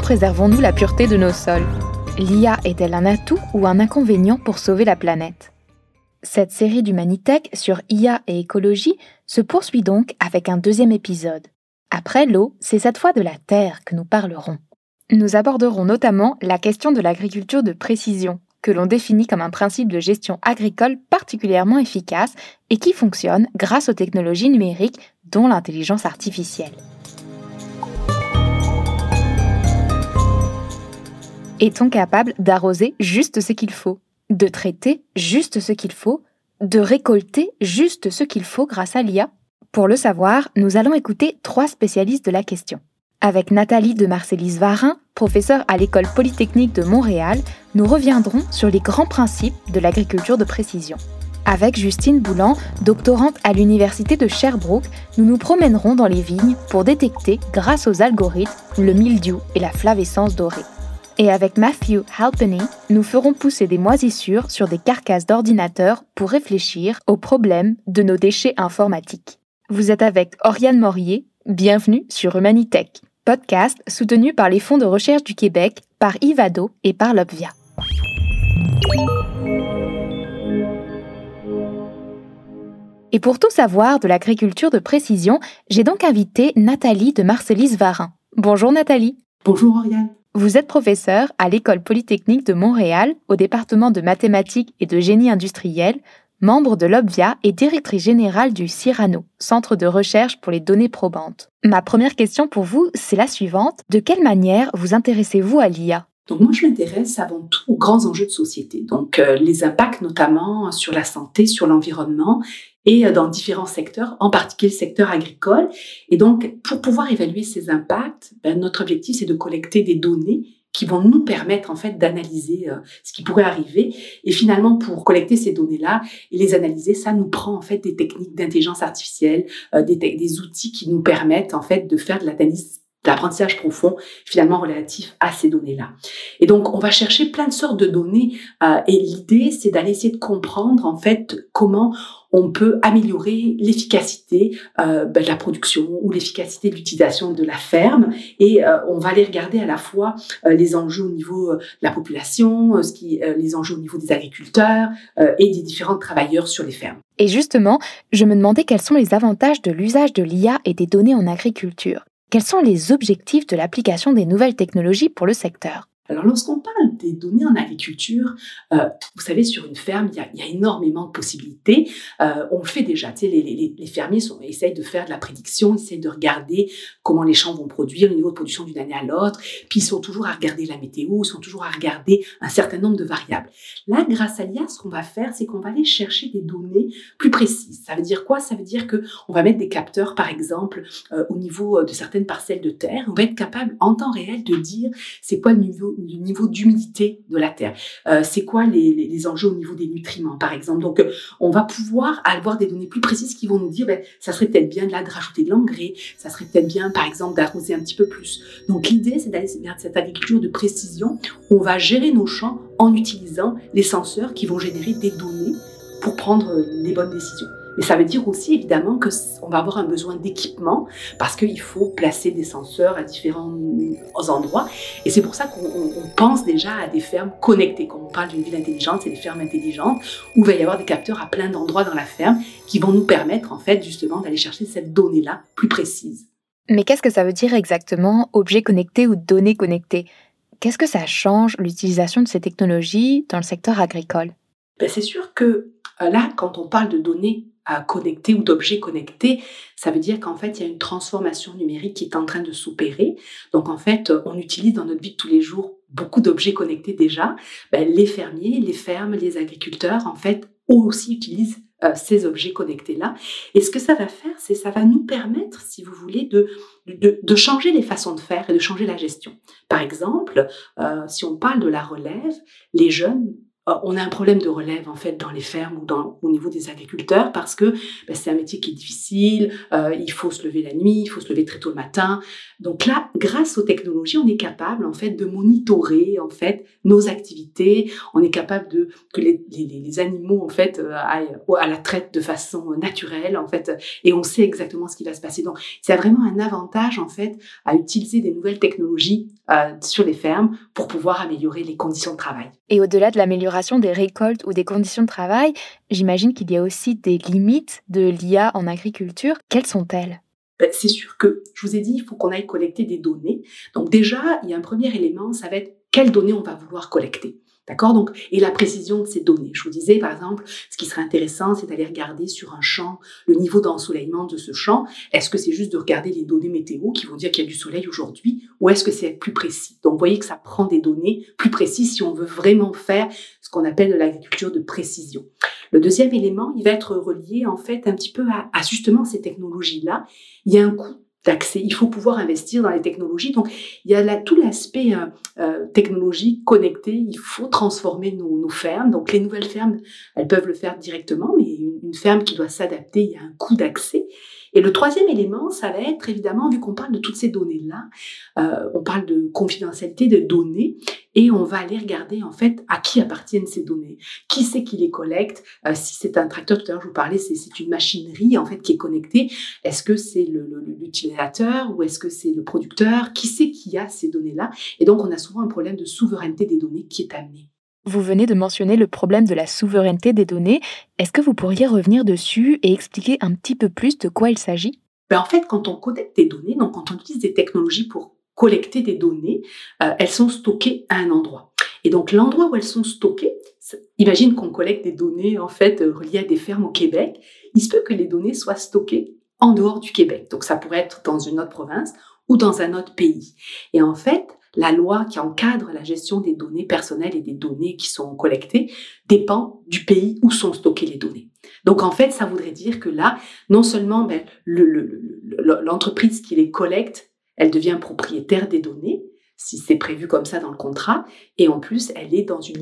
préservons-nous la pureté de nos sols L'IA est-elle un atout ou un inconvénient pour sauver la planète? Cette série d'Humanitech sur IA et écologie se poursuit donc avec un deuxième épisode. Après l'eau, c'est cette fois de la terre que nous parlerons. Nous aborderons notamment la question de l'agriculture de précision, que l'on définit comme un principe de gestion agricole particulièrement efficace et qui fonctionne grâce aux technologies numériques dont l'intelligence artificielle. Est-on capable d'arroser juste ce qu'il faut, de traiter juste ce qu'il faut, de récolter juste ce qu'il faut grâce à l'IA Pour le savoir, nous allons écouter trois spécialistes de la question. Avec Nathalie de Marcellis Varin, professeure à l'École polytechnique de Montréal, nous reviendrons sur les grands principes de l'agriculture de précision. Avec Justine Boulan, doctorante à l'Université de Sherbrooke, nous nous promènerons dans les vignes pour détecter, grâce aux algorithmes, le mildiou et la flavescence dorée. Et avec Matthew Halpenny, nous ferons pousser des moisissures sur des carcasses d'ordinateurs pour réfléchir aux problèmes de nos déchets informatiques. Vous êtes avec Oriane Morier, bienvenue sur Humanitech podcast soutenu par les fonds de recherche du Québec, par Ivado et par l'Obvia. Et pour tout savoir de l'agriculture de précision, j'ai donc invité Nathalie de Marcelis Varin. Bonjour Nathalie. Bonjour Oriane. Vous êtes professeure à l'École polytechnique de Montréal, au département de mathématiques et de génie industriel, membre de l'Obvia et directrice générale du CIRANO, Centre de recherche pour les données probantes. Ma première question pour vous, c'est la suivante. De quelle manière vous intéressez-vous à l'IA donc moi, je m'intéresse avant tout aux grands enjeux de société, donc euh, les impacts notamment sur la santé, sur l'environnement et euh, dans différents secteurs, en particulier le secteur agricole. Et donc, pour pouvoir évaluer ces impacts, ben, notre objectif, c'est de collecter des données qui vont nous permettre en fait d'analyser euh, ce qui pourrait arriver. Et finalement, pour collecter ces données-là et les analyser, ça nous prend en fait des techniques d'intelligence artificielle, euh, des, outils qui nous permettent en fait de faire de l'analyse d'apprentissage profond finalement relatif à ces données-là. Et donc on va chercher plein de sortes de données et l'idée c'est d'aller essayer de comprendre en fait comment on peut améliorer l'efficacité euh, ben, de la production ou l'efficacité de l'utilisation de la ferme et euh, on va aller regarder à la fois euh, les enjeux au niveau de la population, ce qui, les enjeux au niveau des agriculteurs et des différents travailleurs sur les fermes. Et justement, je me demandais quels sont les avantages de l'usage de l'IA et des données en agriculture. Quels sont les objectifs de l'application des nouvelles technologies pour le secteur? Alors, lorsqu'on parle des données en agriculture, euh, vous savez, sur une ferme, il y a, énormément de possibilités. Euh, on le fait déjà. Les, fermiers essayent de faire de la prédiction, essayent de regarder comment les champs vont produire, le niveau de production d'une année à l'autre. Puis, ils sont toujours à regarder la météo, ils sont toujours à regarder un certain nombre de variables. Là, grâce à l'IA, ce qu'on va faire, c'est qu'on va aller chercher des données plus précises. Ça veut dire quoi? Ça veut dire que on va mettre des capteurs, par exemple, euh, au niveau de certaines parcelles de terre. On va être capable, en temps réel, de dire c'est quoi le niveau du niveau d'humidité de la terre. Euh, c'est quoi les, enjeux au niveau des nutriments, par exemple? Donc, euh, on va pouvoir avoir des données plus précises qui vont nous dire, ben, ça serait peut-être bien là, de rajouter de l'engrais, ça serait peut-être bien, par exemple, d'arroser un petit peu plus. Donc, l'idée, c'est d'aller vers cette agriculture de précision. On va gérer nos champs en utilisant les senseurs qui vont générer des données pour prendre les bonnes décisions. Mais ça veut dire aussi évidemment que on va avoir un besoin d'équipement parce qu'il faut placer des senseurs à différents endroits. Et c'est pour ça qu'on pense déjà à des fermes connectées. Quand on parle d'une ville intelligente, c'est des fermes intelligentes où il va y avoir des capteurs à plein d'endroits dans la ferme qui vont nous permettre en fait justement d'aller chercher cette donnée-là plus précise. Mais qu'est-ce que ça veut dire exactement objet connecté ou données connectées? Qu'est-ce que ça change l'utilisation de ces technologies dans le secteur agricole? Ben, C'est sûr que euh, là, quand on parle de données connectés ou d'objets connectés, ça veut dire qu'en fait, il y a une transformation numérique qui est en train de s'opérer. Donc en fait, on utilise dans notre vie de tous les jours beaucoup d'objets connectés déjà. Ben, les fermiers, les fermes, les agriculteurs, en fait, aussi utilisent euh, ces objets connectés-là. Et ce que ça va faire, c'est ça va nous permettre, si vous voulez, de, de, changer les façons de faire et de changer la gestion. Par exemple, euh, si on parle de la relève, les jeunes on a un problème de relève en fait dans les fermes ou au niveau des agriculteurs parce que ben, c'est un métier qui est difficile, euh, il faut se lever la nuit, il faut se lever très tôt le matin. Donc là, grâce aux technologies, on est capable en fait de monitorer en fait nos activités, on est capable de que les, animaux en fait euh, aillent à la traite de façon naturelle en fait et on sait exactement ce qui va se passer. Donc c'est vraiment un avantage en fait à utiliser des nouvelles technologies euh, sur les fermes pour pouvoir améliorer les conditions de travail. Et au-delà de l'amélioration des récoltes ou des conditions de travail, j'imagine qu'il y a aussi des limites de l'IA en agriculture. Quelles sont-elles? Ben, c'est sûr que, je vous ai dit, il faut qu'on aille collecter des données. Donc déjà, il y a un premier élément, ça va être quelles données on va vouloir collecter. D'accord? Donc, et la précision de ces données. Je vous disais, par exemple, ce qui serait intéressant, c'est d'aller regarder sur un champ le niveau d'ensoleillement de ce champ. Est-ce que c'est juste de regarder les données météo qui vont dire qu'il y a du soleil aujourd'hui ou est-ce que c'est plus précis? Donc, vous voyez que ça prend des données plus précises si on veut vraiment faire ce qu'on appelle de l'agriculture de précision. Le deuxième élément, il va être relié en fait un petit peu à, à justement ces technologies-là. Il y a un coût d'accès. Il faut pouvoir investir dans les technologies. Donc, il y a là tout l'aspect euh, euh, technologique connecté. Il faut transformer nos, fermes. Donc, les nouvelles fermes, elles peuvent le faire directement, mais une, une ferme qui doit s'adapter, il y a un coût d'accès. Et le troisième élément, ça va être évidemment, vu qu'on parle de toutes ces données-là, euh, on parle de confidentialité de données, et on va aller regarder en fait à qui appartiennent ces données, qui c'est qui les collecte? Euh, si c'est un tracteur, tout à l'heure je vous parlais, c'est une machinerie en fait qui est connectée. Est-ce que c'est l'utilisateur ou est-ce que c'est le producteur? Qui c'est qui a ces données-là? Et donc on a souvent un problème de souveraineté des données qui est amené. Vous venez de mentionner le problème de la souveraineté des données. Est-ce que vous pourriez revenir dessus et expliquer un petit peu plus de quoi il s'agit? Ben En fait, quand on collecte des données, donc quand on utilise des technologies pour collecter des données, euh, elles sont stockées à un endroit. Et donc l'endroit où elles sont stockées, imagine qu'on collecte des données en fait euh, reliées à des fermes au Québec, il se peut que les données soient stockées en dehors du Québec. Donc ça pourrait être dans une autre province ou dans un autre pays. Et en fait, la loi qui encadre la gestion des données personnelles et des données qui sont collectées dépend du pays où sont stockées les données. Donc en fait, ça voudrait dire que là, non seulement ben, l'entreprise qui les collecte, elle devient propriétaire des données, si c'est prévu comme ça dans le contrat, et en plus, elle est dans une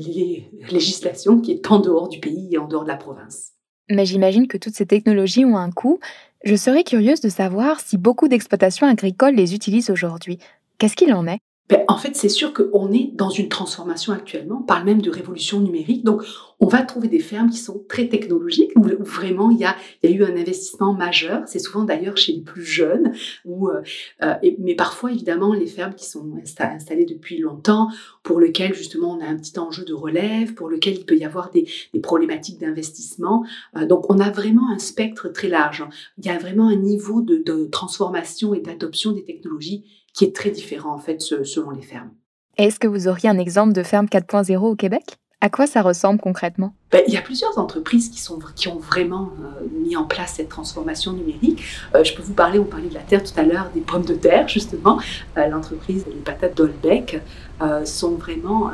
législation qui est en dehors du pays et en dehors de la province. Mais j'imagine que toutes ces technologies ont un coût. Je serais curieuse de savoir si beaucoup d'exploitations agricoles les utilisent aujourd'hui. Qu'est-ce qu'il en est? Ben, en fait, c'est sûr qu'on est dans une transformation actuellement, on parle même de révolution numérique. Donc, on va trouver des fermes qui sont très technologiques, où, vraiment il y, a, y a eu un investissement majeur. C'est souvent d'ailleurs chez les plus jeunes, où, euh, euh mais parfois, évidemment, les fermes qui sont installées depuis longtemps, pour lesquelles justement on a un petit enjeu de relève, pour lequel il peut y avoir des, problématiques d'investissement. Euh, donc, on a vraiment un spectre très large. Il y a vraiment un niveau de transformation et d'adoption des technologies qui est très différent en fait selon les fermes. Est-ce que vous auriez un exemple de ferme 4.0 au Québec? À quoi ça ressemble concrètement? Ben, il y a plusieurs entreprises qui, sont, qui ont vraiment euh, mis en place cette transformation numérique. Euh, je peux vous parler, on parlait de la terre tout à l'heure, des pommes de terre justement. Euh, l'entreprise des patates d'Olbec sont vraiment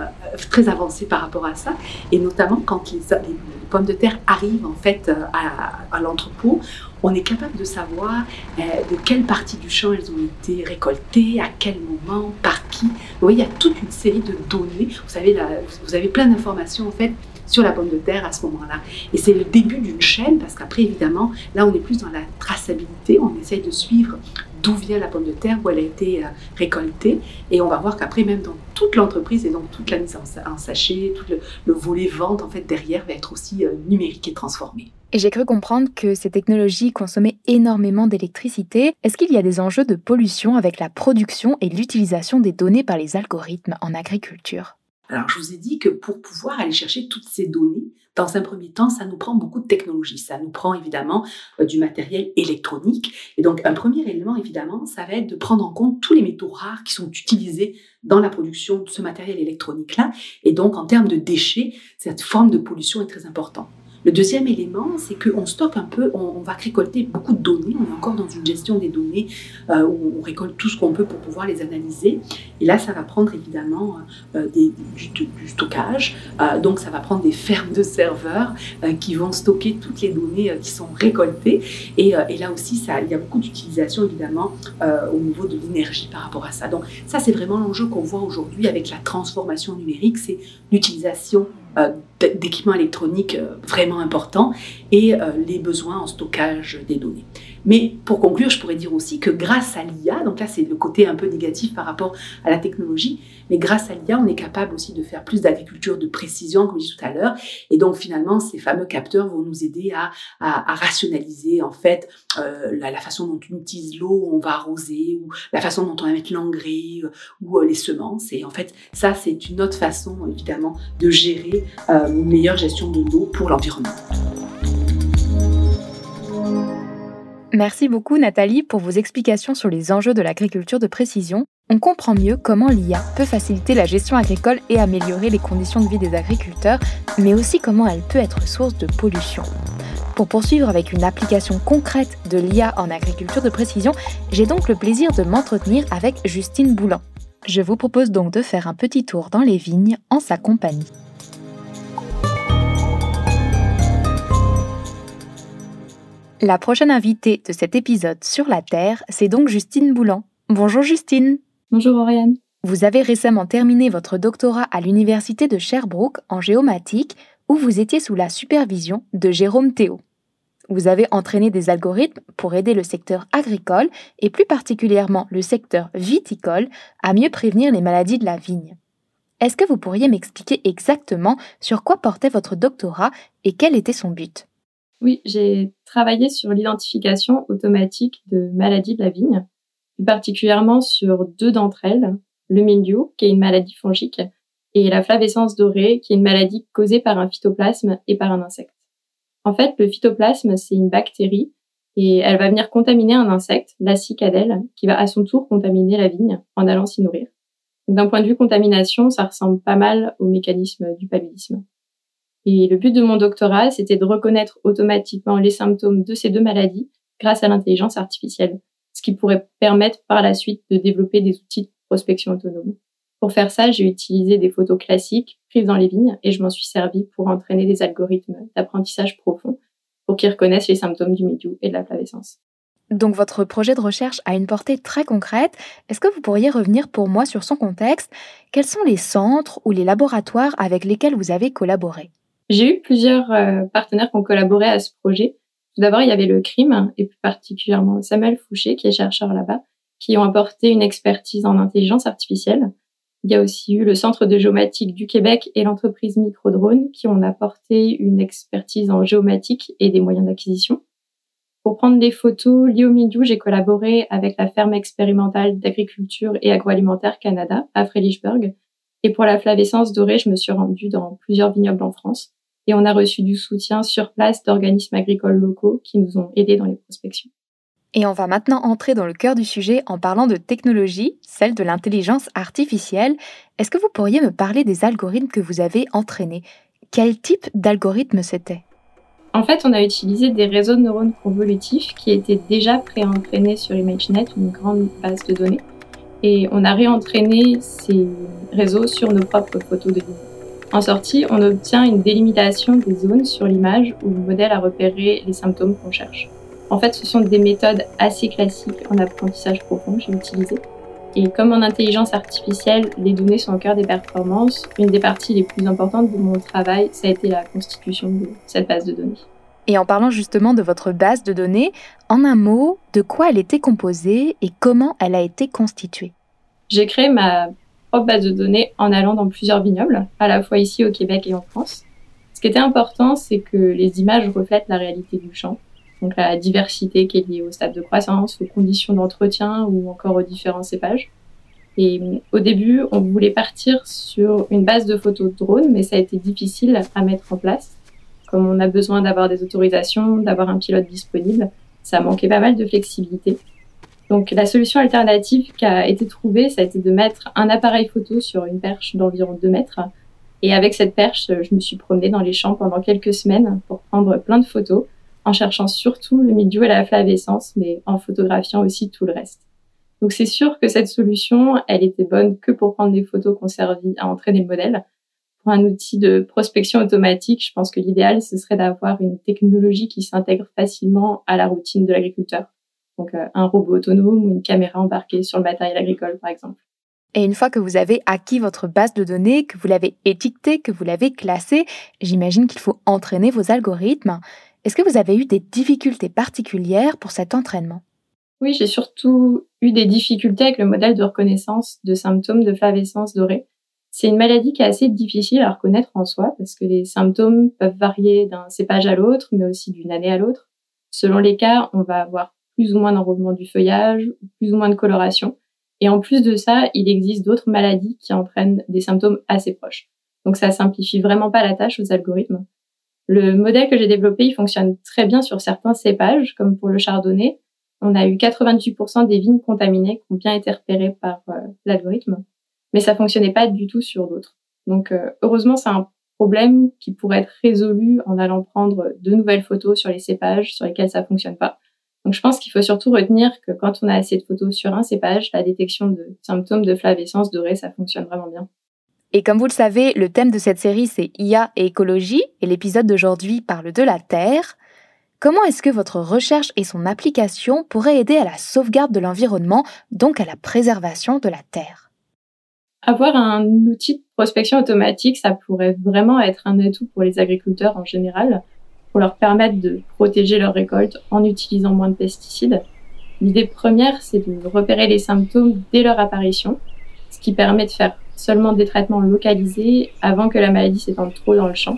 très avancées par rapport à ça. Et notamment quand les, les pommes de terre arrivent en fait à, à l'entrepôt, on est capable de savoir de quelle partie du champ elles ont été récoltées, à quel moment, par qui. Vous il y a toute une série de données. Vous savez, vous avez plein d'informations en fait sur la pomme de terre à ce moment-là. Et c'est le début d'une chaîne parce qu'après, évidemment, là, on est plus dans la traçabilité. On essaye de suivre d'où vient la pomme de terre, où elle a été euh, récoltée. Et on va voir qu'après, même dans toute l'entreprise et donc toute la mise en, sachet, tout le, volet vente, en fait, derrière, va être aussi euh, numérique et transformé. Et j'ai cru comprendre que ces technologies consommaient énormément d'électricité. Est-ce qu'il y a des enjeux de pollution avec la production et l'utilisation des données par les algorithmes en agriculture? Alors, je vous ai dit que pour pouvoir aller chercher toutes ces données, dans un premier temps, ça nous prend beaucoup de technologie. Ça nous prend évidemment euh, du matériel électronique. Et donc, un premier élément, évidemment, ça va être de prendre en compte tous les métaux rares qui sont utilisés dans la production de ce matériel électronique-là. Et donc, en termes de déchets, cette forme de pollution est très importante. Le deuxième élément, c'est qu'on stocke un peu, on, va récolter beaucoup de données. On est encore dans une gestion des données euh, où on récolte tout ce qu'on peut pour pouvoir les analyser. Et là, ça va prendre évidemment euh, des, du, stockage. Euh, donc, ça va prendre des fermes de serveurs qui vont stocker toutes les données qui sont récoltées. Et, là aussi, il y a beaucoup d'utilisation évidemment au niveau de l'énergie par rapport à ça. Donc, ça, c'est vraiment l'enjeu qu'on voit aujourd'hui avec la transformation numérique, c'est l'utilisation d'équipements électroniques vraiment importants et les besoins en stockage des données. Mais pour conclure, je pourrais dire aussi que grâce à l'IA, donc là c'est le côté un peu négatif par rapport à la technologie, mais grâce à l'IA, on est capable aussi de faire plus d'agriculture de précision, comme je disais tout à l'heure. Et donc finalement, ces fameux capteurs vont nous aider à, rationaliser en fait euh, la, façon dont on utilise l'eau, on va arroser, ou la façon dont on va mettre l'engrais euh, ou euh, les semences. Et en fait, ça c'est une autre façon évidemment de gérer une meilleure gestion de l'eau pour l'environnement. Merci beaucoup Nathalie pour vos explications sur les enjeux de l'agriculture de précision. On comprend mieux comment l'IA peut faciliter la gestion agricole et améliorer les conditions de vie des agriculteurs, mais aussi comment elle peut être source de pollution. Pour poursuivre avec une application concrète de l'IA en agriculture de précision, j'ai donc le plaisir de m'entretenir avec Justine Boulan. Je vous propose donc de faire un petit tour dans les vignes en sa compagnie. La prochaine invitée de cet épisode sur la Terre, c'est donc Justine Boulan. Bonjour Justine. Bonjour Oriane. Vous avez récemment terminé votre doctorat à l'Université de Sherbrooke en géomatique, où vous étiez sous la supervision de Jérôme Théo. Vous avez entraîné des algorithmes pour aider le secteur agricole et plus particulièrement le secteur viticole à mieux prévenir les maladies de la vigne. Est-ce que vous pourriez m'expliquer exactement sur quoi portait votre doctorat et quel était son but? Oui, j'ai travaillé sur l'identification automatique de maladies de la vigne, plus particulièrement sur deux d'entre elles, le mildiou, qui est une maladie fongique, et la flavescence dorée, qui est une maladie causée par un phytoplasme et par un insecte. En fait, le phytoplasme, c'est une bactérie et elle va venir contaminer un insecte, la cicadelle, qui va à son tour contaminer la vigne en allant s'y nourrir. D'un point de vue contamination, ça ressemble pas mal au mécanisme du paludisme. Et le but de mon doctorat, c'était de reconnaître automatiquement les symptômes de ces deux maladies grâce à l'intelligence artificielle, ce qui pourrait permettre par la suite de développer des outils de prospection autonome. Pour faire ça, j'ai utilisé des photos classiques prises dans les vignes et je m'en suis servi pour entraîner des algorithmes d'apprentissage profond pour qu'ils reconnaissent les symptômes du milieu et de la flavescence. Donc votre projet de recherche a une portée très concrète. Est-ce que vous pourriez revenir pour moi sur son contexte? Quels sont les centres ou les laboratoires avec lesquels vous avez collaboré? J'ai eu plusieurs euh, partenaires qui ont collaboré à ce projet. Tout d'abord, il y avait le crime, et plus particulièrement Samuel Fouché, qui est chercheur là-bas, qui ont apporté une expertise en intelligence artificielle. Il y a aussi eu le Centre de géomatique du Québec et l'entreprise Microdrone, qui ont apporté une expertise en géomatique et des moyens d'acquisition. Pour prendre des photos liées au milieu, j'ai collaboré avec la ferme expérimentale d'agriculture et agroalimentaire Canada à Fredericksburg. Et pour la flavescence dorée, je me suis rendue dans plusieurs vignobles en France et on a reçu du soutien sur place d'organismes agricoles locaux qui nous ont aidés dans les prospections. Et on va maintenant entrer dans le cœur du sujet en parlant de technologie, celle de l'intelligence artificielle. Est-ce que vous pourriez me parler des algorithmes que vous avez entraînés? Quel type d'algorithme c'était? En fait, on a utilisé des réseaux de neurones convolutifs qui étaient déjà pré-entraînés sur ImageNet, une grande base de données. Et on a réentraîné ces réseaux sur nos propres photos de vie. En sortie, on obtient une délimitation des zones sur l'image où le modèle a repéré les symptômes qu'on cherche. En fait, ce sont des méthodes assez classiques en apprentissage profond que j'ai utilisées. Et comme en intelligence artificielle, les données sont au cœur des performances, une des parties les plus importantes de mon travail, ça a été la constitution de cette base de données. Et en parlant justement de votre base de données, en un mot, de quoi elle était composée et comment elle a été constituée? J'ai créé ma base de données en allant dans plusieurs vignobles, à la fois ici au Québec et en France. Ce qui était important, c'est que les images reflètent la réalité du champ, donc la diversité qui est liée au stade de croissance, aux conditions d'entretien ou encore aux différents cépages. Et au début, on voulait partir sur une base de photos de drone, mais ça a été difficile à mettre en place. Comme on a besoin d'avoir des autorisations, d'avoir un pilote disponible, ça manquait pas mal de flexibilité. Donc la solution alternative qui a été trouvée, ça a été de mettre un appareil photo sur une perche d'environ 2 mètres. Et avec cette perche, je me suis promenée dans les champs pendant quelques semaines pour prendre plein de photos, en cherchant surtout le milieu et la flavescence, mais en photographiant aussi tout le reste. Donc c'est sûr que cette solution, elle était bonne que pour prendre des photos qu'on servit à entraîner le modèle. Pour un outil de prospection automatique, je pense que l'idéal, ce serait d'avoir une technologie qui s'intègre facilement à la routine de l'agriculteur donc euh, un robot autonome ou une caméra embarquée sur le matériel agricole, par exemple. Et une fois que vous avez acquis votre base de données, que vous l'avez étiquetée, que vous l'avez classée, j'imagine qu'il faut entraîner vos algorithmes. Est-ce que vous avez eu des difficultés particulières pour cet entraînement? Oui, j'ai surtout eu des difficultés avec le modèle de reconnaissance de symptômes de flavescence dorée. C'est une maladie qui est assez difficile à reconnaître en soi parce que les symptômes peuvent varier d'un cépage à l'autre, mais aussi d'une année à l'autre. Selon les cas, on va avoir plus ou moins d'enroulement du feuillage, plus ou moins de coloration. Et en plus de ça, il existe d'autres maladies qui entraînent des symptômes assez proches. Donc ça simplifie vraiment pas la tâche aux algorithmes. Le modèle que j'ai développé, il fonctionne très bien sur certains cépages, comme pour le chardonnay. On a eu 88% des vignes contaminées qui ont bien été repérées par euh, l'algorithme, mais ça fonctionnait pas du tout sur d'autres. Donc euh, heureusement, c'est un problème qui pourrait être résolu en allant prendre de nouvelles photos sur les cépages sur lesquels ça fonctionne pas donc je pense qu'il faut surtout retenir que quand on a assez de photos sur un cépage, la détection de symptômes de flavescence dorée, ça fonctionne vraiment bien. Et comme vous le savez, le thème de cette série, c'est IA et écologie, et l'épisode d'aujourd'hui parle de la Terre. Comment est-ce que votre recherche et son application pourraient aider à la sauvegarde de l'environnement, donc à la préservation de la Terre? Avoir un outil de prospection automatique, ça pourrait vraiment être un atout pour les agriculteurs en général, pour leur permettre de protéger leurs récoltes en utilisant moins de pesticides. L'idée première, c'est de repérer les symptômes dès leur apparition, ce qui permet de faire seulement des traitements localisés avant que la maladie s'étende trop dans le champ.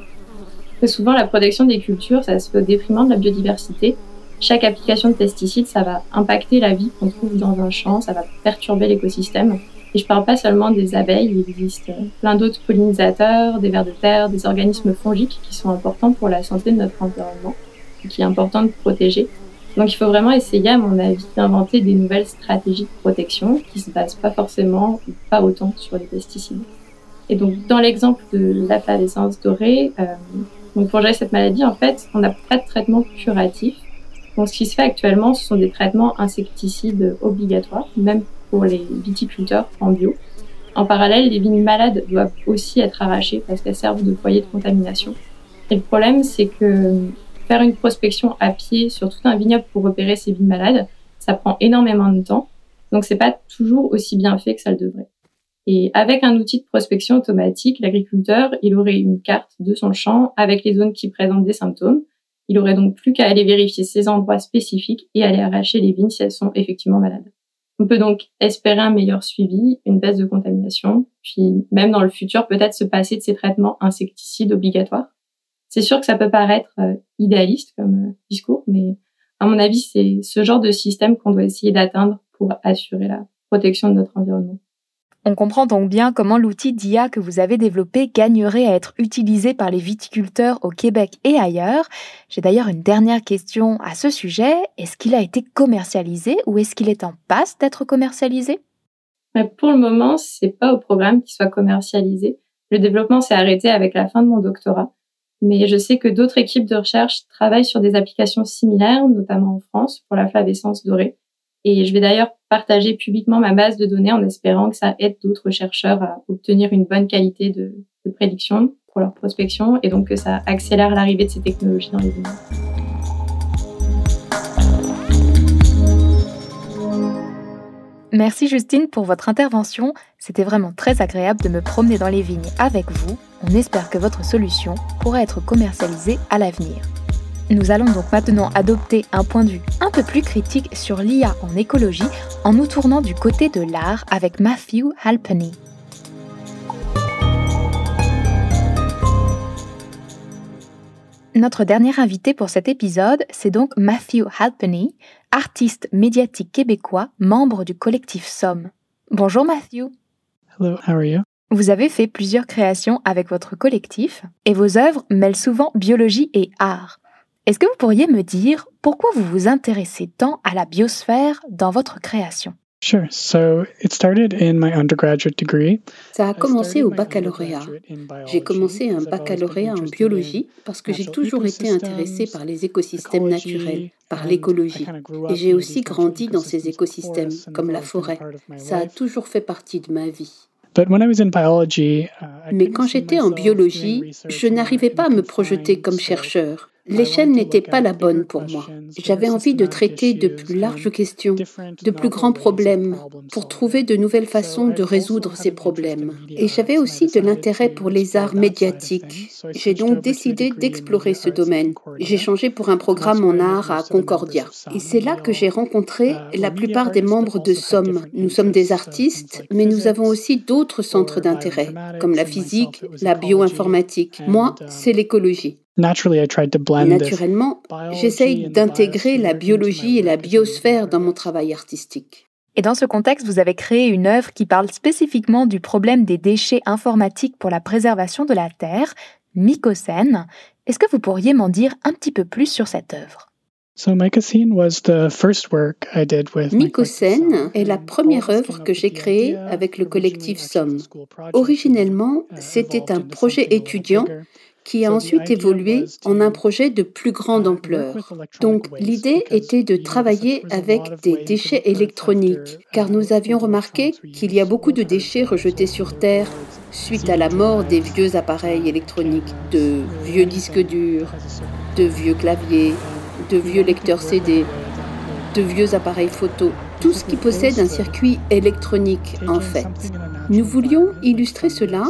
Souvent, la protection des cultures, ça se fait au détriment de la biodiversité. Chaque application de pesticides, ça va impacter la vie qu'on trouve dans un champ, ça va perturber l'écosystème. Et je parle pas seulement des abeilles, il existe plein d'autres pollinisateurs, des vers de terre, des organismes fongiques qui sont importants pour la santé de notre environnement et qui est important de protéger. Donc il faut vraiment essayer, à mon avis, d'inventer des nouvelles stratégies de protection qui se basent pas forcément ou pas autant sur les pesticides. Et donc dans l'exemple de la flavescence dorée, euh, donc pour gérer cette maladie, en fait, on n'a pas de traitement curatif. Donc ce qui se fait actuellement, ce sont des traitements insecticides obligatoires, même pour les viticulteurs en bio. En parallèle, les vignes malades doivent aussi être arrachées parce qu'elles servent de foyer de contamination. Et le problème, c'est que faire une prospection à pied sur tout un vignoble pour repérer ces vignes malades, ça prend énormément de temps. Donc c'est pas toujours aussi bien fait que ça le devrait. Et avec un outil de prospection automatique, l'agriculteur, il aurait une carte de son champ avec les zones qui présentent des symptômes. Il aurait donc plus qu'à aller vérifier ces endroits spécifiques et aller arracher les vignes si elles sont effectivement malades. On peut donc espérer un meilleur suivi, une baisse de contamination, puis même dans le futur peut-être se passer de ces traitements insecticides obligatoires. C'est sûr que ça peut paraître euh, idéaliste comme euh, discours, mais à mon avis, c'est ce genre de système qu'on doit essayer d'atteindre pour assurer la protection de notre environnement. On comprend donc bien comment l'outil d'IA que vous avez développé gagnerait à être utilisé par les viticulteurs au Québec et ailleurs. J'ai d'ailleurs une dernière question à ce sujet. Est-ce qu'il a été commercialisé ou est-ce qu'il est en passe d'être commercialisé? Pour le moment, c'est pas au programme qu'il soit commercialisé. Le développement s'est arrêté avec la fin de mon doctorat. Mais je sais que d'autres équipes de recherche travaillent sur des applications similaires, notamment en France, pour la flavescence dorée. Et je vais d'ailleurs partager publiquement ma base de données en espérant que ça aide d'autres chercheurs à obtenir une bonne qualité de, prédiction pour leur prospection et donc que ça accélère l'arrivée de ces technologies dans les vignes. Merci Justine pour votre intervention. C'était vraiment très agréable de me promener dans les vignes avec vous. On espère que votre solution pourra être commercialisée à l'avenir. Nous allons donc maintenant adopter un point de vue un peu plus critique sur l'IA en écologie en nous tournant du côté de l'art avec Matthew Halpenny. Notre dernier invité pour cet épisode, c'est donc Matthew Halpenny, artiste médiatique québécois, membre du collectif Somme. Bonjour Matthew. Hello, how are you? Vous avez fait plusieurs créations avec votre collectif et vos œuvres mêlent souvent biologie et art. Est-ce que vous pourriez me dire pourquoi vous vous intéressez tant à la biosphère dans votre création? Sure. So it started in my undergraduate degree. Ça a commencé au baccalauréat. J'ai commencé un baccalauréat en biologie parce que j'ai toujours été intéressé par les écosystèmes naturels, par l'écologie. Et j'ai aussi grandi dans ces écosystèmes, comme la forêt. Ça a toujours fait partie de ma vie. Uh, Mais quand j'étais en biologie, je n'arrivais pas à me projeter comme chercheur. L'échelle n'était pas la bonne pour moi. J'avais envie de traiter de plus larges questions, de plus grands problèmes, pour trouver de nouvelles façons de résoudre ces problèmes. Et j'avais aussi de l'intérêt pour les arts médiatiques. J'ai donc décidé d'explorer ce domaine. J'ai changé pour un programme en art à Concordia. Et c'est là que j'ai rencontré la plupart des membres de SOM. Nous sommes des artistes, mais nous avons aussi d'autres centres d'intérêt, comme la physique, la bioinformatique. Moi, c'est l'écologie. Naturellement, j'essaye d'intégrer la biologie et la biosphère dans mon travail artistique. Et dans ce contexte, vous avez créé une œuvre qui parle spécifiquement du problème des déchets informatiques pour la préservation de la Terre, Mycocène. Est-ce que vous pourriez m'en dire un petit peu plus sur cette œuvre? Mycocène est la première œuvre que j'ai créée avec le collectif SOM. Originellement, c'était un projet étudiant qui a ensuite évolué en un projet de plus grande ampleur. Donc l'idée était de travailler avec des déchets électroniques, car nous avions remarqué qu'il y a beaucoup de déchets rejetés sur Terre suite à la mort des vieux appareils électroniques, de vieux disques durs, de vieux claviers, de vieux lecteurs CD, de vieux appareils photo, tout ce qui possède un circuit électronique en fait. Nous voulions illustrer cela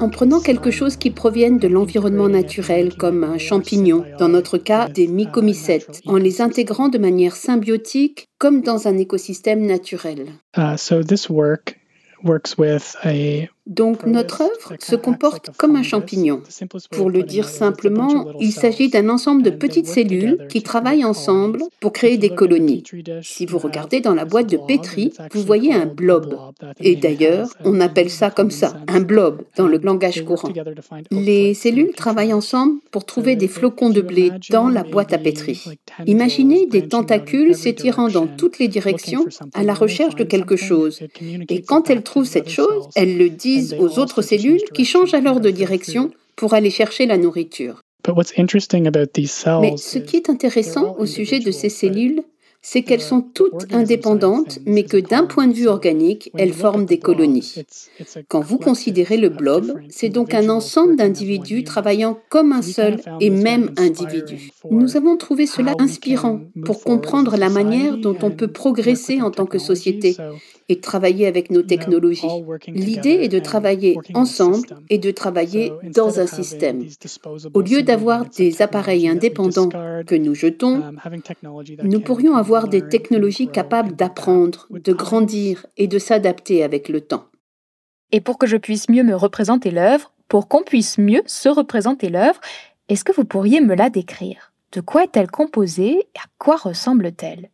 en prenant quelque chose qui provienne de l'environnement naturel, comme un champignon, dans notre cas des mycomycètes, en les intégrant de manière symbiotique comme dans un écosystème naturel. Uh, so this work works with a donc notre œuvre se comporte comme un champignon. Pour le dire simplement, il s'agit d'un ensemble de petites cellules qui travaillent ensemble pour créer des colonies. Si vous regardez dans la boîte de pétri, vous voyez un blob. Et d'ailleurs, on appelle ça comme ça, un blob, dans le langage courant. Les cellules travaillent ensemble pour trouver des flocons de blé dans la boîte à pétri. Imaginez des tentacules s'étirant dans toutes les directions à la recherche de quelque chose. Et quand elles trouvent cette chose, elles le disent aux autres cellules qui changent alors de direction pour aller chercher la nourriture. Mais ce qui est intéressant au sujet de ces cellules, c'est qu'elles sont toutes indépendantes, mais que d'un point de vue organique, elles forment des colonies. Quand vous considérez le blob, c'est donc un ensemble d'individus travaillant comme un seul et même individu. Nous avons trouvé cela inspirant pour comprendre la manière dont on peut progresser en tant que société et travailler avec nos technologies. L'idée est de travailler ensemble et de travailler dans un système. Au lieu d'avoir des appareils indépendants que nous jetons, nous pourrions avoir des technologies capables d'apprendre, de grandir et de s'adapter avec le temps. Et pour que je puisse mieux me représenter l'œuvre, pour qu'on puisse mieux se représenter l'œuvre, est-ce que vous pourriez me la décrire? De quoi est-elle composée et à quoi ressemble-t-elle?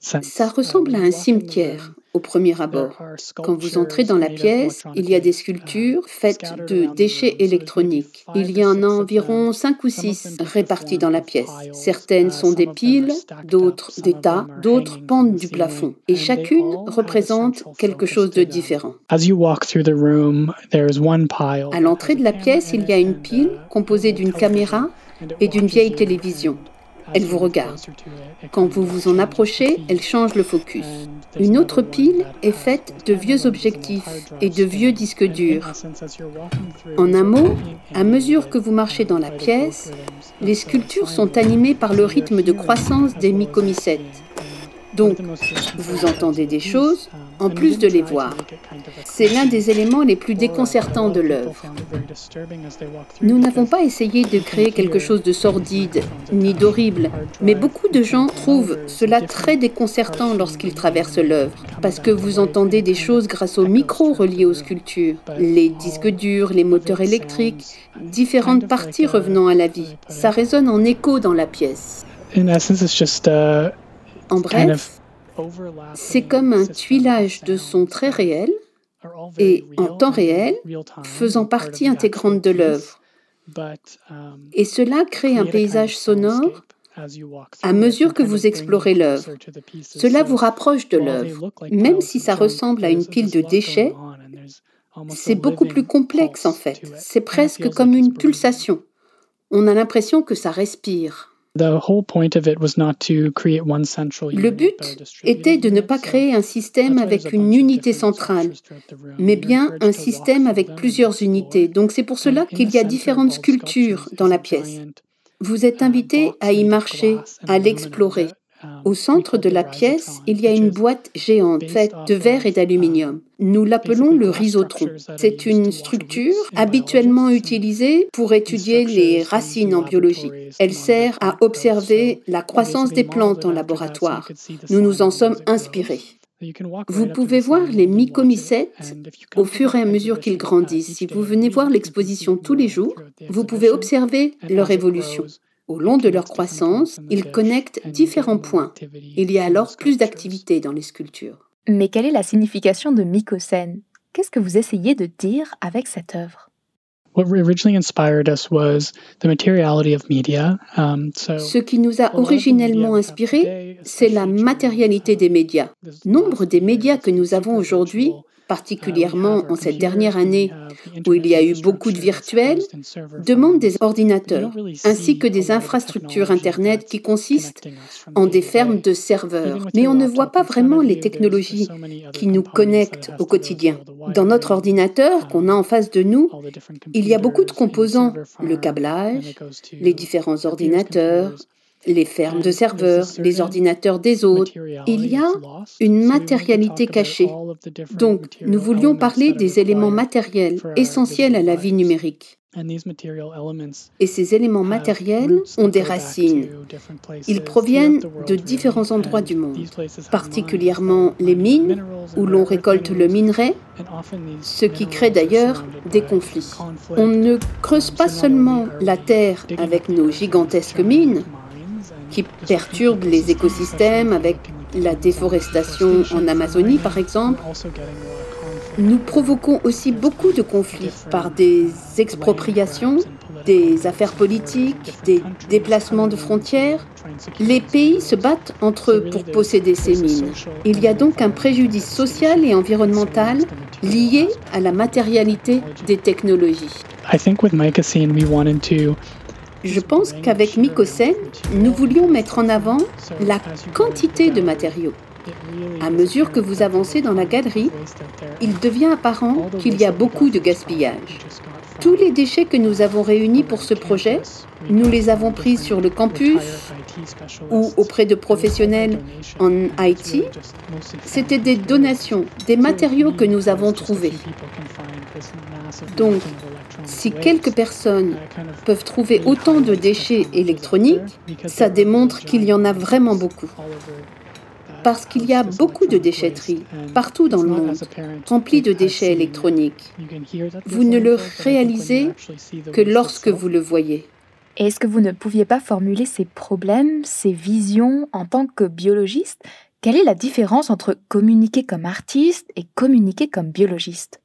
Ça ressemble à un cimetière au premier abord. Quand vous entrez dans la pièce, il y a des sculptures faites de déchets électroniques. Il y en a environ cinq ou six réparties dans la pièce. Certaines sont des piles, d'autres des tas, d'autres pendent du plafond. Et chacune représente quelque chose de différent. À l'entrée de la pièce, il y a une pile composée d'une caméra et d'une vieille télévision. Elle vous regarde. Quand vous vous en approchez, elle change le focus. Une autre pile est faite de vieux objectifs et de vieux disques durs. En un mot, à mesure que vous marchez dans la pièce, les sculptures sont animées par le rythme de croissance des mycomycètes. Donc, vous entendez des choses en plus de les voir. C'est l'un des éléments les plus déconcertants de l'œuvre. Nous n'avons pas essayé de créer quelque chose de sordide ni d'horrible, mais beaucoup de gens trouvent cela très déconcertant lorsqu'ils traversent l'œuvre, parce que vous entendez des choses grâce aux micros reliés aux sculptures, les disques durs, les moteurs électriques, différentes parties revenant à la vie. Ça résonne en écho dans la pièce. En bref, c'est comme un tuilage de sons très réels et en temps réel, faisant partie intégrante de l'œuvre. Et cela crée un paysage sonore à mesure que vous explorez l'œuvre. Cela vous rapproche de l'œuvre. Même si ça ressemble à une pile de déchets, c'est beaucoup plus complexe en fait. C'est presque comme une pulsation. On a l'impression que ça respire. Le but était de ne pas créer un système avec une unité centrale, mais bien un système avec plusieurs unités. Donc c'est pour cela qu'il y a différentes sculptures dans la pièce. Vous êtes invité à y marcher, à l'explorer. Au centre de la pièce, il y a une boîte géante faite de verre et d'aluminium. Nous l'appelons le rhizotron. C'est une structure habituellement utilisée pour étudier les racines en biologie. Elle sert à observer la croissance des plantes en laboratoire. Nous nous en sommes inspirés. Vous pouvez voir les mycomycètes au fur et à mesure qu'ils grandissent. Si vous venez voir l'exposition tous les jours, vous pouvez observer leur évolution. Au long de leur croissance, ils connectent différents points. Il y a alors plus d'activité dans les sculptures. Mais quelle est la signification de Mycocène Qu'est-ce que vous essayez de dire avec cette œuvre? Ce qui nous a originellement inspiré, c'est la matérialité des médias. Nombre des médias que nous avons aujourd'hui particulièrement en cette dernière année où il y a eu beaucoup de virtuels, demandent des ordinateurs ainsi que des infrastructures Internet qui consistent en des fermes de serveurs. Mais on ne voit pas vraiment les technologies qui nous connectent au quotidien. Dans notre ordinateur qu'on a en face de nous, il y a beaucoup de composants, le câblage, les différents ordinateurs, les fermes de serveurs, les ordinateurs des autres. Il y a une matérialité cachée. Donc, nous voulions parler des éléments matériels essentiels à la vie numérique. Et ces éléments matériels ont des racines. Ils proviennent de différents endroits du monde, particulièrement les mines, où l'on récolte le minerai, ce qui crée d'ailleurs des conflits. On ne creuse pas seulement la terre avec nos gigantesques mines, qui perturbent les écosystèmes avec la déforestation en Amazonie par exemple. Nous provoquons aussi beaucoup de conflits par des expropriations, des affaires politiques, des déplacements de frontières. Les pays se battent entre eux pour posséder ces mines. Il y a donc un préjudice social et environnemental lié à la matérialité des technologies. Je pense qu'avec Mycocène, nous voulions mettre en avant la quantité de matériaux. À mesure que vous avancez dans la galerie, il devient apparent qu'il y a beaucoup de gaspillage. Tous les déchets que nous avons réunis pour ce projet, nous les avons pris sur le campus ou auprès de professionnels en IT. C'était des donations, des matériaux que nous avons trouvés. Donc, si quelques personnes peuvent trouver autant de déchets électroniques, ça démontre qu'il y en a vraiment beaucoup. Parce qu'il y a beaucoup de déchetteries partout dans le monde, remplies de déchets électroniques. Vous ne le réalisez que lorsque vous le voyez. Est-ce que vous ne pouviez pas formuler ces problèmes, ces visions en tant que biologiste? Quelle est la différence entre communiquer comme artiste et communiquer comme biologiste?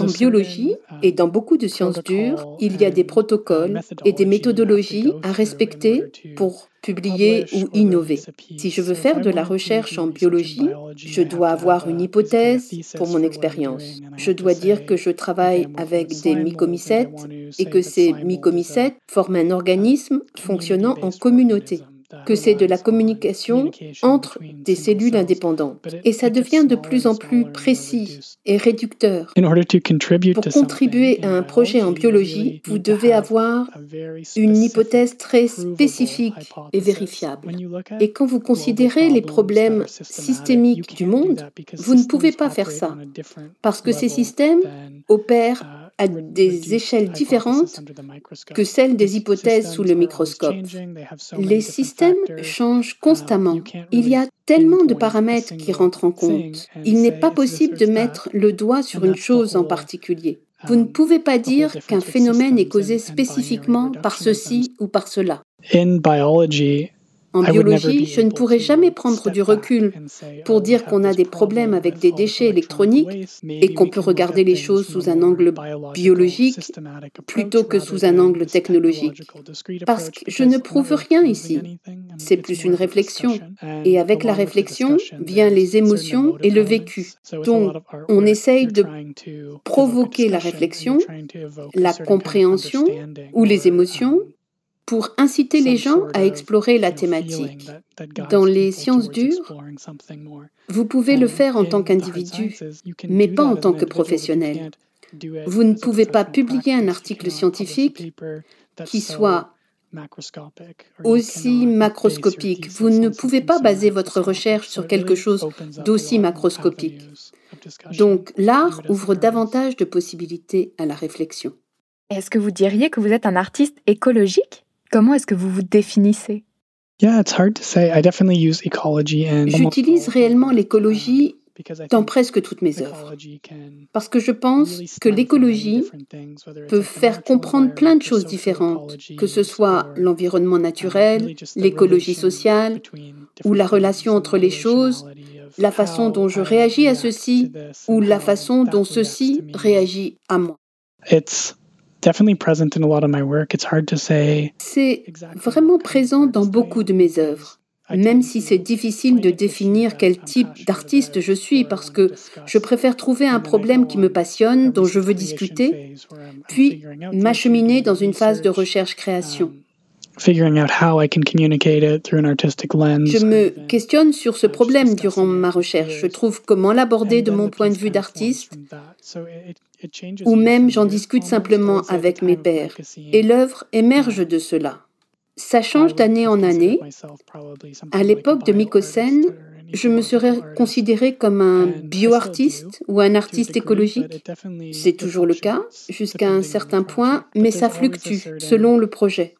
En biologie et dans beaucoup de sciences dures, il y a des protocoles et des méthodologies à respecter pour publier ou innover. Si je veux faire de la recherche en biologie, je dois avoir une hypothèse pour mon expérience. Je dois dire que je travaille avec des mycomycètes et que ces mycomycètes forment un organisme fonctionnant en communauté que c'est de la communication entre des cellules indépendantes. Et ça devient de plus en plus précis et réducteur. Pour contribuer à un projet en biologie, vous devez avoir une hypothèse très spécifique et vérifiable. Et quand vous considérez les problèmes systémiques du monde, vous ne pouvez pas faire ça, parce que ces systèmes opèrent à des échelles différentes que celles des hypothèses sous le microscope. Les systèmes changent constamment. Il y a tellement de paramètres qui rentrent en compte. Il n'est pas possible de mettre le doigt sur une chose en particulier. Vous ne pouvez pas dire qu'un phénomène est causé spécifiquement par ceci ou par cela. En biologie, je ne pourrais jamais prendre du recul pour dire qu'on a des problèmes avec des déchets électroniques et qu'on peut regarder les choses sous un angle biologique plutôt que sous un angle technologique. Parce que je ne prouve rien ici. C'est plus une réflexion. Et avec la réflexion vient les émotions et le vécu. Donc, on essaye de provoquer la réflexion, la compréhension ou les émotions pour inciter les gens à explorer la thématique. Dans les sciences dures, vous pouvez le faire en tant qu'individu, mais pas en tant que professionnel. Vous ne pouvez pas publier un article scientifique qui soit aussi macroscopique. Vous ne pouvez pas baser votre recherche sur quelque chose d'aussi macroscopique. Donc l'art ouvre davantage de possibilités à la réflexion. Est-ce que vous diriez que vous êtes un artiste écologique? Comment est-ce que vous vous définissez? J'utilise réellement l'écologie dans presque toutes mes œuvres. Parce que je pense que l'écologie peut faire comprendre plein de choses différentes, que ce soit l'environnement naturel, l'écologie sociale, ou la relation entre les choses, la façon dont je réagis à ceci, ou la façon dont ceci réagit à moi. C'est vraiment présent dans beaucoup de mes œuvres, même si c'est difficile de définir quel type d'artiste je suis parce que je préfère trouver un problème qui me passionne, dont je veux discuter, puis m'acheminer dans une phase de recherche-création. Je me questionne sur ce problème durant ma recherche. Je trouve comment l'aborder de mon point de vue d'artiste, ou même j'en discute simplement avec mes pairs. Et l'œuvre émerge de cela. Ça change d'année en année. À l'époque de Mycocène, je me serais considéré comme un bioartiste ou un artiste écologique. C'est toujours le cas, jusqu'à un certain point, mais ça fluctue selon le projet.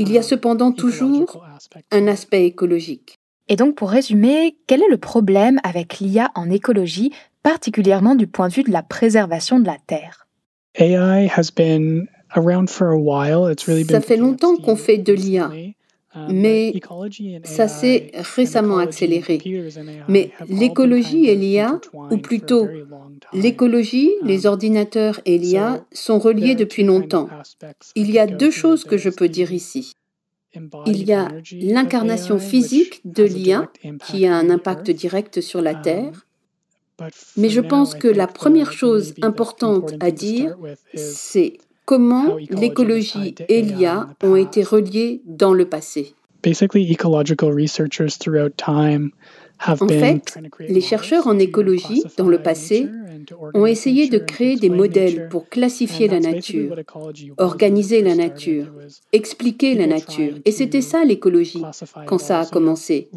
Il y a cependant toujours un aspect écologique. Et donc, pour résumer, quel est le problème avec l'IA en écologie, particulièrement du point de vue de la préservation de la Terre? Ça fait longtemps qu'on fait de l'IA, mais ça s'est récemment accéléré. Mais l'écologie et l'IA, ou plutôt l'écologie, les ordinateurs et l'IA sont reliés depuis longtemps. Il y a deux choses que je peux dire ici. Il y a l'incarnation physique de l'IA qui a un impact direct sur la Terre. Mais je pense que la première chose importante à dire, c'est comment l'écologie et l'IA ont été reliés dans le passé? En fait, les chercheurs en écologie, dans le passé, ont essayé de créer des modèles pour classifier la nature, organiser la nature, expliquer la nature. Et c'était ça l'écologie quand ça a commencé.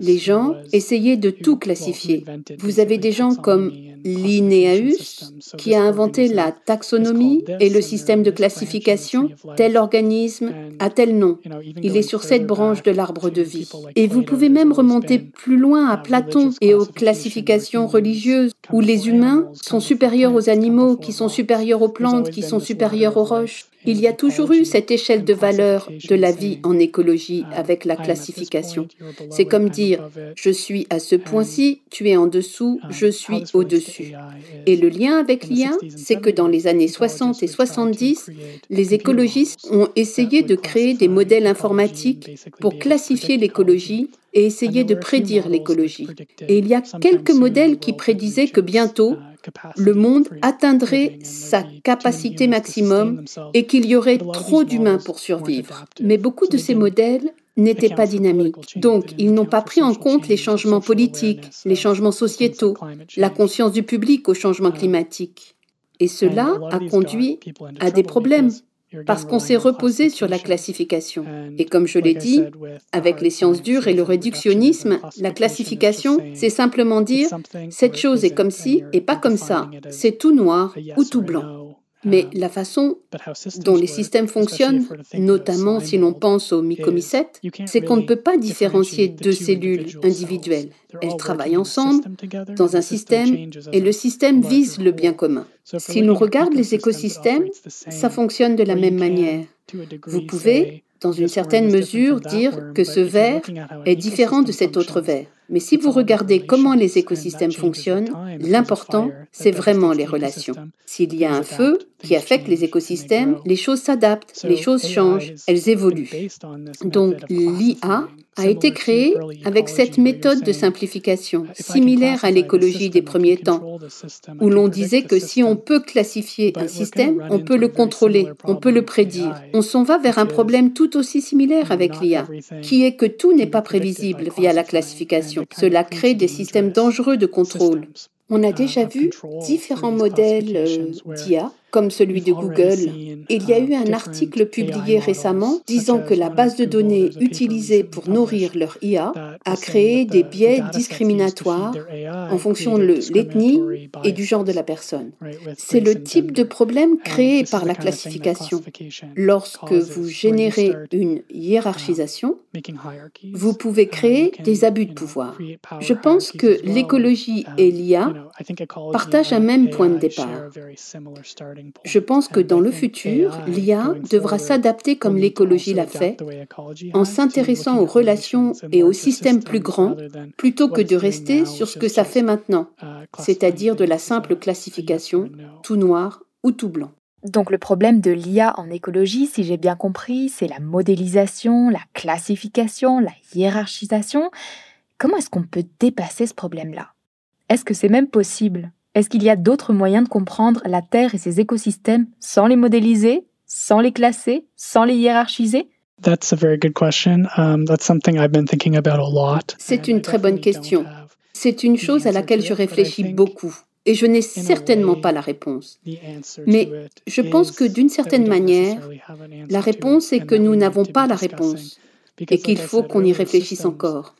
Les gens essayaient de tout classifier. Vous avez des gens comme Linnaeus qui a inventé la taxonomie et le système de classification. Tel organisme a tel nom. Il est sur cette branche de l'arbre de vie. Et vous pouvez même remonter plus loin à Platon et aux classifications religieuses où les humains sont supérieurs aux animaux, qui sont supérieurs aux plantes, qui sont supérieurs aux roches. Il y a toujours eu cette échelle de valeur de la vie en écologie avec la classification. C'est comme dire, je suis à ce point-ci, tu es en dessous, je suis au-dessus. Et le lien avec l'IA, c'est que dans les années 60 et 70, les écologistes ont essayé de créer des modèles informatiques pour classifier l'écologie et essayer de prédire l'écologie. Et il y a quelques modèles qui prédisaient que bientôt, le monde atteindrait sa capacité maximum et qu'il y aurait trop d'humains pour survivre. Mais beaucoup de ces modèles n'étaient pas dynamiques. Donc, ils n'ont pas pris en compte les changements politiques, les changements sociétaux, la conscience du public au changement climatique. Et cela a conduit à des problèmes parce qu'on s'est reposé sur la classification. Et comme je l'ai dit, avec les sciences dures et le réductionnisme, la classification, c'est simplement dire cette chose est comme ci et pas comme ça. C'est tout noir ou tout blanc. Mais la façon dont les systèmes fonctionnent, notamment si l'on pense aux mycomycètes, c'est qu'on ne peut pas différencier deux cellules individuelles. Elles travaillent ensemble dans un système et le système vise le bien commun. Si l'on regarde les écosystèmes, ça fonctionne de la même manière. Vous pouvez, dans une certaine mesure, dire que ce verre est différent de cet autre verre. Mais si vous regardez comment les écosystèmes fonctionnent, l'important, c'est vraiment les relations. S'il y a un feu qui affecte les écosystèmes, les choses s'adaptent, les choses changent, elles évoluent. Donc l'IA a été créée avec cette méthode de simplification, similaire à l'écologie des premiers temps, où l'on disait que si on peut classifier un système, on peut le contrôler, on peut le prédire. On s'en va vers un problème tout aussi similaire avec l'IA, qui est que tout n'est pas prévisible via la classification. Cela crée des systèmes dangereux de contrôle. On a déjà vu différents modèles euh, d'IA comme celui de Google. Il y a eu un article publié récemment disant que la base de données utilisée pour nourrir leur IA a créé des biais discriminatoires en fonction de l'ethnie et du genre de la personne. C'est le type de problème créé par la classification. Lorsque vous générez une hiérarchisation, vous pouvez créer des abus de pouvoir. Je pense que l'écologie et l'IA partagent un même point de départ. Je pense que dans le futur, l'IA devra s'adapter comme l'écologie l'a fait, en s'intéressant aux relations et aux systèmes plus grands, plutôt que de rester sur ce que ça fait maintenant, c'est-à-dire de la simple classification, tout noir ou tout blanc. Donc le problème de l'IA en écologie, si j'ai bien compris, c'est la modélisation, la classification, la hiérarchisation. Comment est-ce qu'on peut dépasser ce problème-là? Est-ce que c'est même possible? Est-ce qu'il y a d'autres moyens de comprendre la Terre et ses écosystèmes sans les modéliser, sans les classer, sans les hiérarchiser? C'est une très bonne question. C'est une chose à laquelle je réfléchis beaucoup et je n'ai certainement pas la réponse. Mais je pense que d'une certaine manière, la réponse est que nous n'avons pas la réponse et qu'il faut qu'on y réfléchisse encore.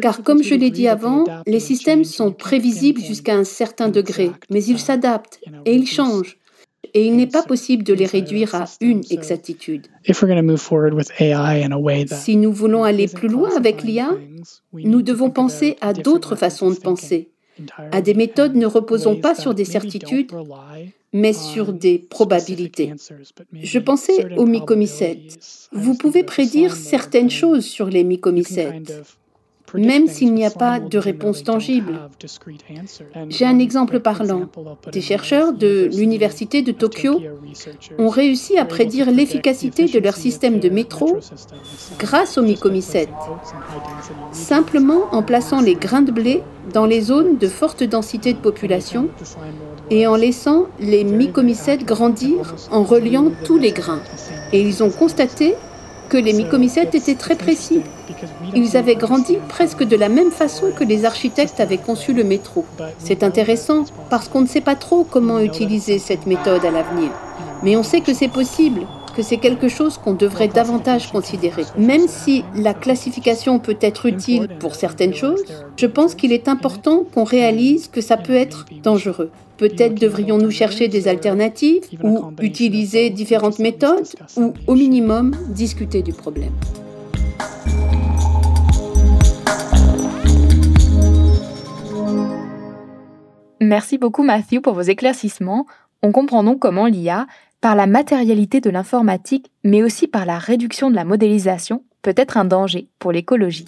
Car comme je l'ai dit avant, les systèmes sont prévisibles jusqu'à un certain degré, mais ils s'adaptent et ils changent. Et il n'est pas possible de les réduire à une exactitude. Si nous voulons aller plus loin avec l'IA, nous devons penser à d'autres façons de penser, à des méthodes ne reposant pas sur des certitudes, mais sur des probabilités. Je pensais aux mycomycètes. Vous pouvez prédire certaines choses sur les mycomycètes même s'il n'y a pas de réponse tangible. J'ai un exemple parlant. Des chercheurs de l'Université de Tokyo ont réussi à prédire l'efficacité de leur système de métro grâce aux mycomycètes, simplement en plaçant les grains de blé dans les zones de forte densité de population et en laissant les mycomycètes grandir en reliant tous les grains. Et ils ont constaté que les mycomycètes étaient très précis. Ils avaient grandi presque de la même façon que les architectes avaient conçu le métro. C'est intéressant parce qu'on ne sait pas trop comment utiliser cette méthode à l'avenir. Mais on sait que c'est possible, que c'est quelque chose qu'on devrait davantage considérer. Même si la classification peut être utile pour certaines choses, je pense qu'il est important qu'on réalise que ça peut être dangereux. Peut-être devrions-nous chercher des alternatives ou utiliser différentes méthodes ou au minimum discuter du problème. Merci beaucoup Matthew pour vos éclaircissements. On comprend donc comment l'IA, par la matérialité de l'informatique, mais aussi par la réduction de la modélisation, peut être un danger pour l'écologie.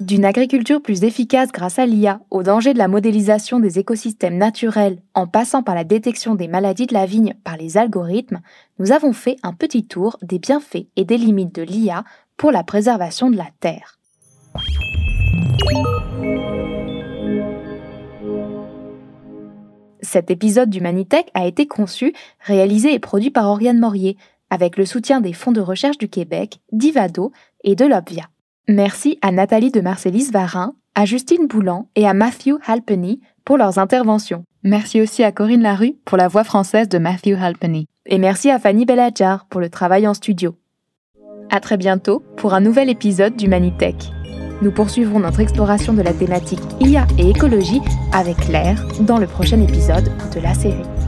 D'une agriculture plus efficace grâce à l'IA au danger de la modélisation des écosystèmes naturels en passant par la détection des maladies de la vigne par les algorithmes, nous avons fait un petit tour des bienfaits et des limites de l'IA pour la préservation de la Terre. Cet épisode d'Humanitech a été conçu, réalisé et produit par Oriane Morier, avec le soutien des fonds de recherche du Québec, d'Ivado et de l'Obvia. Merci à Nathalie de Marcellis Varin, à Justine Boulan et à Matthew Halpenny pour leurs interventions. Merci aussi à Corinne Larue pour la voix française de Matthew Halpenny. Et merci à Fanny Belladjar pour le travail en studio. À très bientôt pour un nouvel épisode d'Humanitech. Nous poursuivrons notre exploration de la thématique IA et écologie avec l'air dans le prochain épisode de la série.